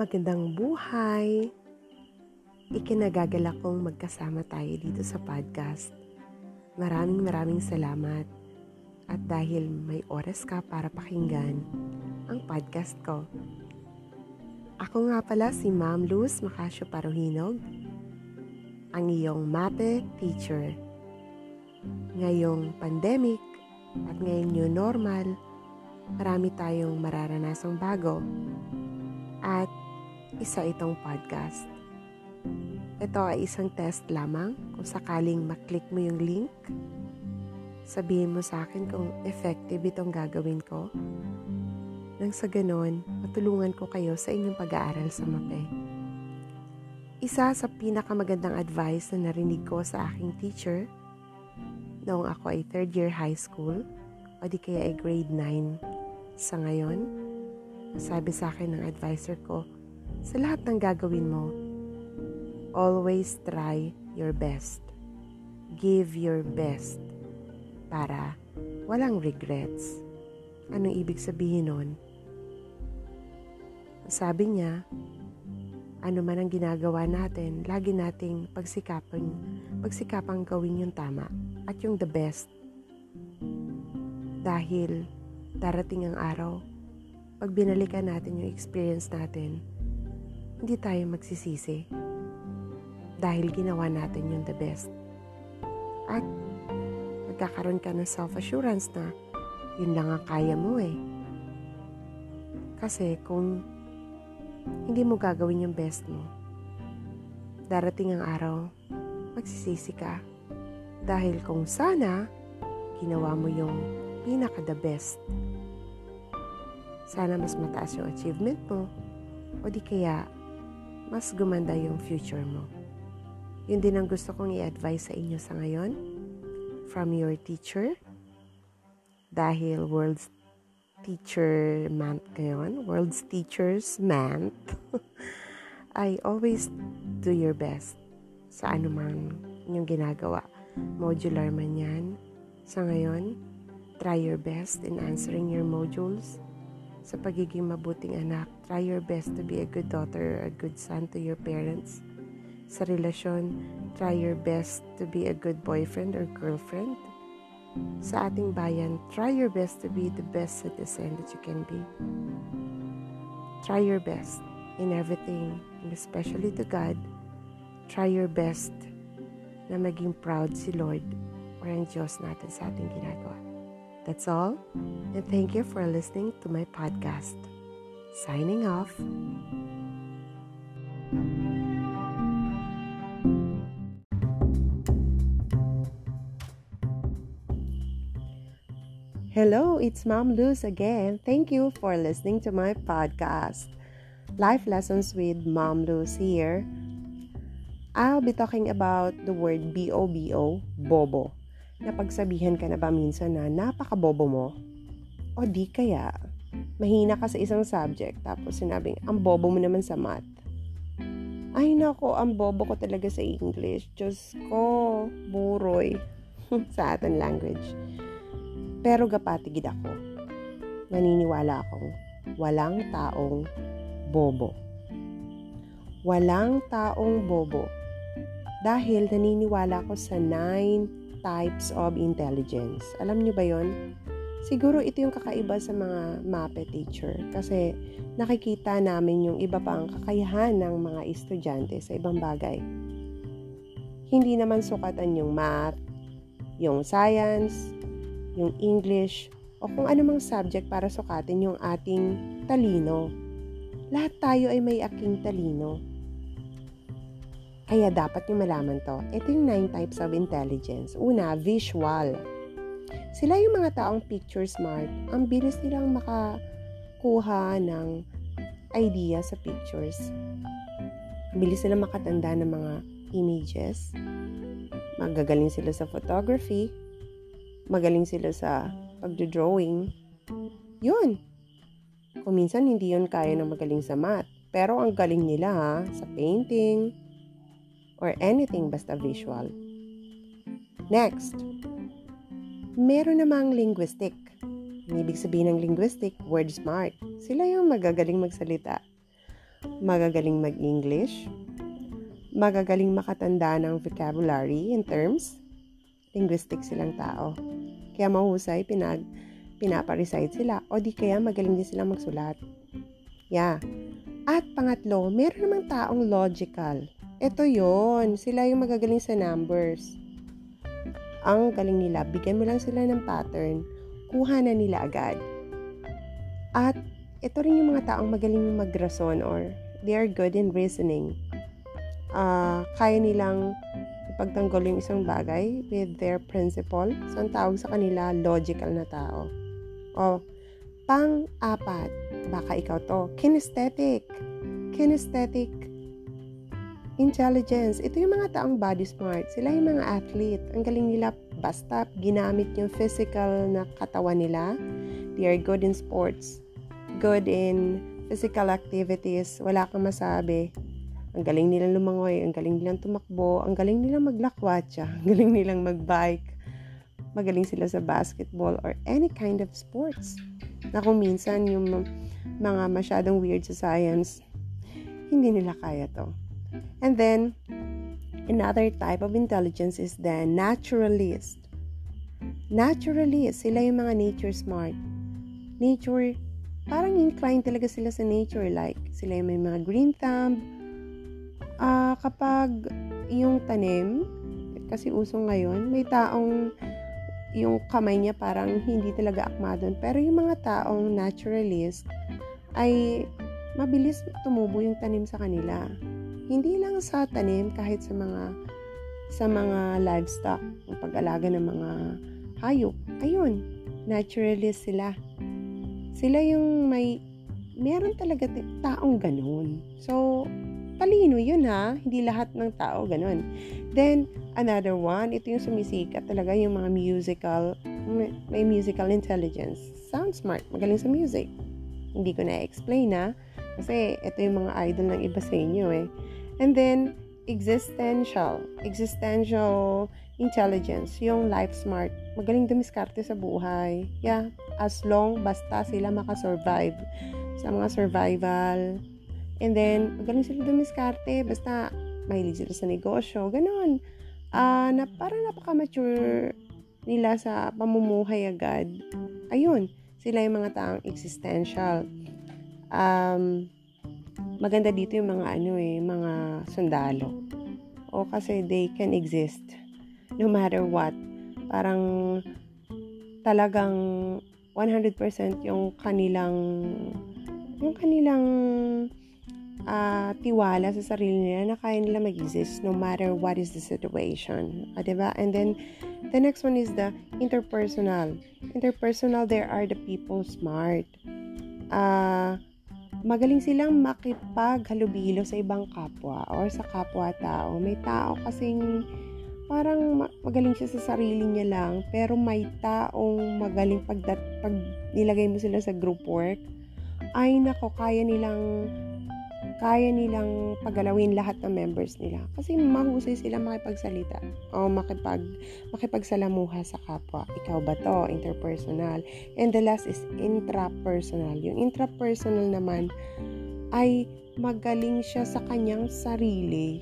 Magandang buhay! Ikinagagalak kong magkasama tayo dito sa podcast. Maraming maraming salamat. At dahil may oras ka para pakinggan ang podcast ko. Ako nga pala si Ma'am Luz Macasio Paruhinog, ang iyong MAPE teacher. Ngayong pandemic at ngayong new normal, marami tayong mararanasang bago. At isa itong podcast. Ito ay isang test lamang kung sakaling maklik mo yung link. Sabihin mo sa akin kung effective itong gagawin ko. Nang sa ganon, matulungan ko kayo sa inyong pag-aaral sa MAPE. Isa sa pinakamagandang advice na narinig ko sa aking teacher noong ako ay third year high school o di kaya ay grade 9 sa ngayon, sabi sa akin ng advisor ko, sa lahat ng gagawin mo, always try your best. Give your best para walang regrets. Anong ibig sabihin nun? Sabi niya, ano man ang ginagawa natin, lagi nating pagsikapan, pagsikapan gawin yung tama at yung the best. Dahil darating ang araw, pag binalikan natin yung experience natin, hindi tayo magsisisi dahil ginawa natin yung the best. At magkakaroon ka ng self-assurance na yun lang ang kaya mo eh. Kasi kung hindi mo gagawin yung best mo, darating ang araw, magsisisi ka. Dahil kung sana, ginawa mo yung pinaka the best. Sana mas mataas yung achievement mo o di kaya mas gumanda yung future mo. Yun din ang gusto kong i-advise sa inyo sa ngayon from your teacher. Dahil World's Teacher Month ngayon, World's Teachers Month, I always do your best sa anumang inyong ginagawa. Modular man yan. Sa ngayon, try your best in answering your modules sa pagiging mabuting anak. Try your best to be a good daughter or a good son to your parents. Sa relasyon, try your best to be a good boyfriend or girlfriend. Sa ating bayan, try your best to be the best citizen that you can be. Try your best in everything, and especially to God. Try your best na maging proud si Lord or ang Diyos natin sa ating ginagawa. That's all, and thank you for listening to my podcast. Signing off. Hello, it's Mom Luz again. Thank you for listening to my podcast. Life Lessons with Mom Luz here. I'll be talking about the word B-O-B-O, bobo. Napagsabihan ka na ba minsan na napakabobo mo? O di kaya, mahina ka sa isang subject tapos sinabing, ang bobo mo naman sa math. Ay nako, ang bobo ko talaga sa English. Diyos ko, buroy. sa atin language. Pero gapatigid ako. Naniniwala akong walang taong bobo. Walang taong bobo. Dahil naniniwala ako sa nine types of intelligence. Alam nyo ba yon? Siguro ito yung kakaiba sa mga MAPE teacher kasi nakikita namin yung iba pang kakayahan ng mga estudyante sa ibang bagay. Hindi naman sukatan yung math, yung science, yung English, o kung anumang subject para sukatin yung ating talino. Lahat tayo ay may aking talino. Kaya dapat nyo malaman to. Ito yung nine types of intelligence. Una, visual. Sila yung mga taong picture smart. Ang bilis nilang makakuha ng idea sa pictures. Bilis sila makatanda ng mga images. Magagaling sila sa photography. Magaling sila sa pagdodrawing. Yun. Kung minsan hindi yun kaya ng magaling sa math. Pero ang galing nila ha, sa painting, or anything basta visual. Next, meron namang linguistic. Ang ibig sabihin ng linguistic, word smart. Sila yung magagaling magsalita. magagaling mag-English, magagaling makatanda ng vocabulary in terms, linguistic silang tao. Kaya mahusay pinag pinaparecite sila o di kaya magaling din silang magsulat. Yeah. At pangatlo, meron namang taong logical. Ito yon sila yung magagaling sa numbers. Ang galing nila, bigyan mo lang sila ng pattern, kuha na nila agad. At ito rin yung mga taong magaling magrason or they are good in reasoning. Uh, kaya nilang ipagtanggol yung isang bagay with their principle. So, ang tawag sa kanila, logical na tao. O, pang-apat, baka ikaw to, kinesthetic. Kinesthetic intelligence. Ito yung mga taong body smart. Sila yung mga athlete. Ang galing nila basta ginamit yung physical na katawan nila. They are good in sports. Good in physical activities. Wala kang masabi. Ang galing nilang lumangoy, ang galing nilang tumakbo, ang galing nilang maglakwatsa, ang galing nilang magbike, magaling sila sa basketball or any kind of sports. Na kung minsan yung mga masyadong weird sa science, hindi nila kaya to. And then, another type of intelligence is the naturalist. Naturalist, sila yung mga nature smart. Nature, parang inclined talaga sila sa nature. Like, sila yung may mga green thumb. Uh, kapag yung tanim, kasi uso ngayon, may taong yung kamay niya parang hindi talaga akma doon. Pero yung mga taong naturalist ay mabilis tumubo yung tanim sa kanila. Hindi lang sa tanim, kahit sa mga sa mga livestock, ang pag-alaga ng mga hayop. Ayun, naturalist sila. Sila yung may, meron talaga taong ganun. So, talino yun ha. Hindi lahat ng tao ganun. Then, another one, ito yung sumisikat talaga yung mga musical, may musical intelligence. Sound smart, magaling sa music. Hindi ko na-explain na, kasi ito yung mga idol ng iba sa inyo eh. And then, existential. Existential intelligence, yung life smart. Magaling dumiskarte sa buhay. Yeah, as long basta sila makasurvive sa mga survival, And then, magaling sila dumiskarte. Basta, mahilig sila sa negosyo. Ganon. Uh, na, parang napaka-mature nila sa pamumuhay agad. Ayun. Sila yung mga taong existential. Um, maganda dito yung mga ano eh, mga sundalo. O kasi they can exist no matter what. Parang talagang 100% yung kanilang yung kanilang uh, tiwala sa sarili nila na kaya nila mag-exist no matter what is the situation. Uh, diba? And then, the next one is the interpersonal. Interpersonal, there are the people smart. Uh, magaling silang makipaghalubilo sa ibang kapwa or sa kapwa-tao. May tao kasing parang magaling siya sa sarili niya lang, pero may taong magaling pag, pag nilagay mo sila sa group work, ay nako, kaya nilang kaya nilang pagalawin lahat ng members nila. Kasi mahusay sila makipagsalita o makipag, makipagsalamuha sa kapwa. Ikaw ba to? Interpersonal. And the last is intrapersonal. Yung intrapersonal naman ay magaling siya sa kanyang sarili.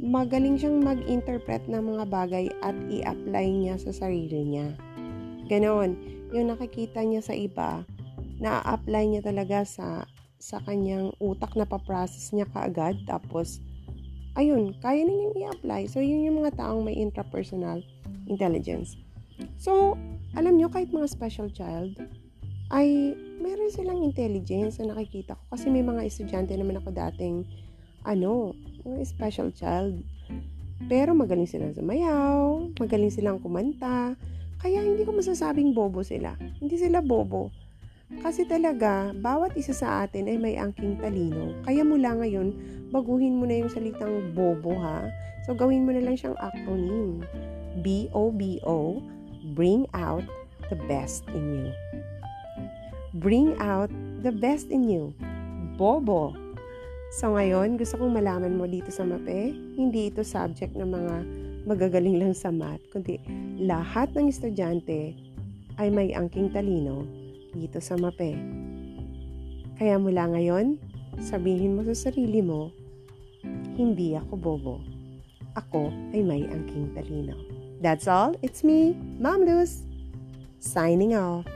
Magaling siyang mag-interpret ng mga bagay at i-apply niya sa sarili niya. Ganon. Yung nakikita niya sa iba, na-apply niya talaga sa sa kanyang utak na paprocess niya kaagad. Tapos, ayun, kaya na niyang i-apply. So, yun yung mga taong may intrapersonal intelligence. So, alam nyo, kahit mga special child, ay meron silang intelligence na nakikita ko. Kasi may mga estudyante naman ako dating, ano, mga special child. Pero magaling silang sumayaw, magaling silang kumanta, kaya hindi ko masasabing bobo sila. Hindi sila bobo. Kasi talaga, bawat isa sa atin ay may angking talino. Kaya mula ngayon, baguhin mo na yung salitang bobo ha. So, gawin mo na lang siyang acronym. B-O-B-O, bring out the best in you. Bring out the best in you. Bobo. So ngayon, gusto kong malaman mo dito sa MAPE, hindi ito subject ng mga magagaling lang sa math, kundi lahat ng estudyante ay may angking talino dito sa MAPE. Kaya mula ngayon, sabihin mo sa sarili mo, hindi ako bobo. Ako ay may angking talino. That's all. It's me, Mom Luz, signing off.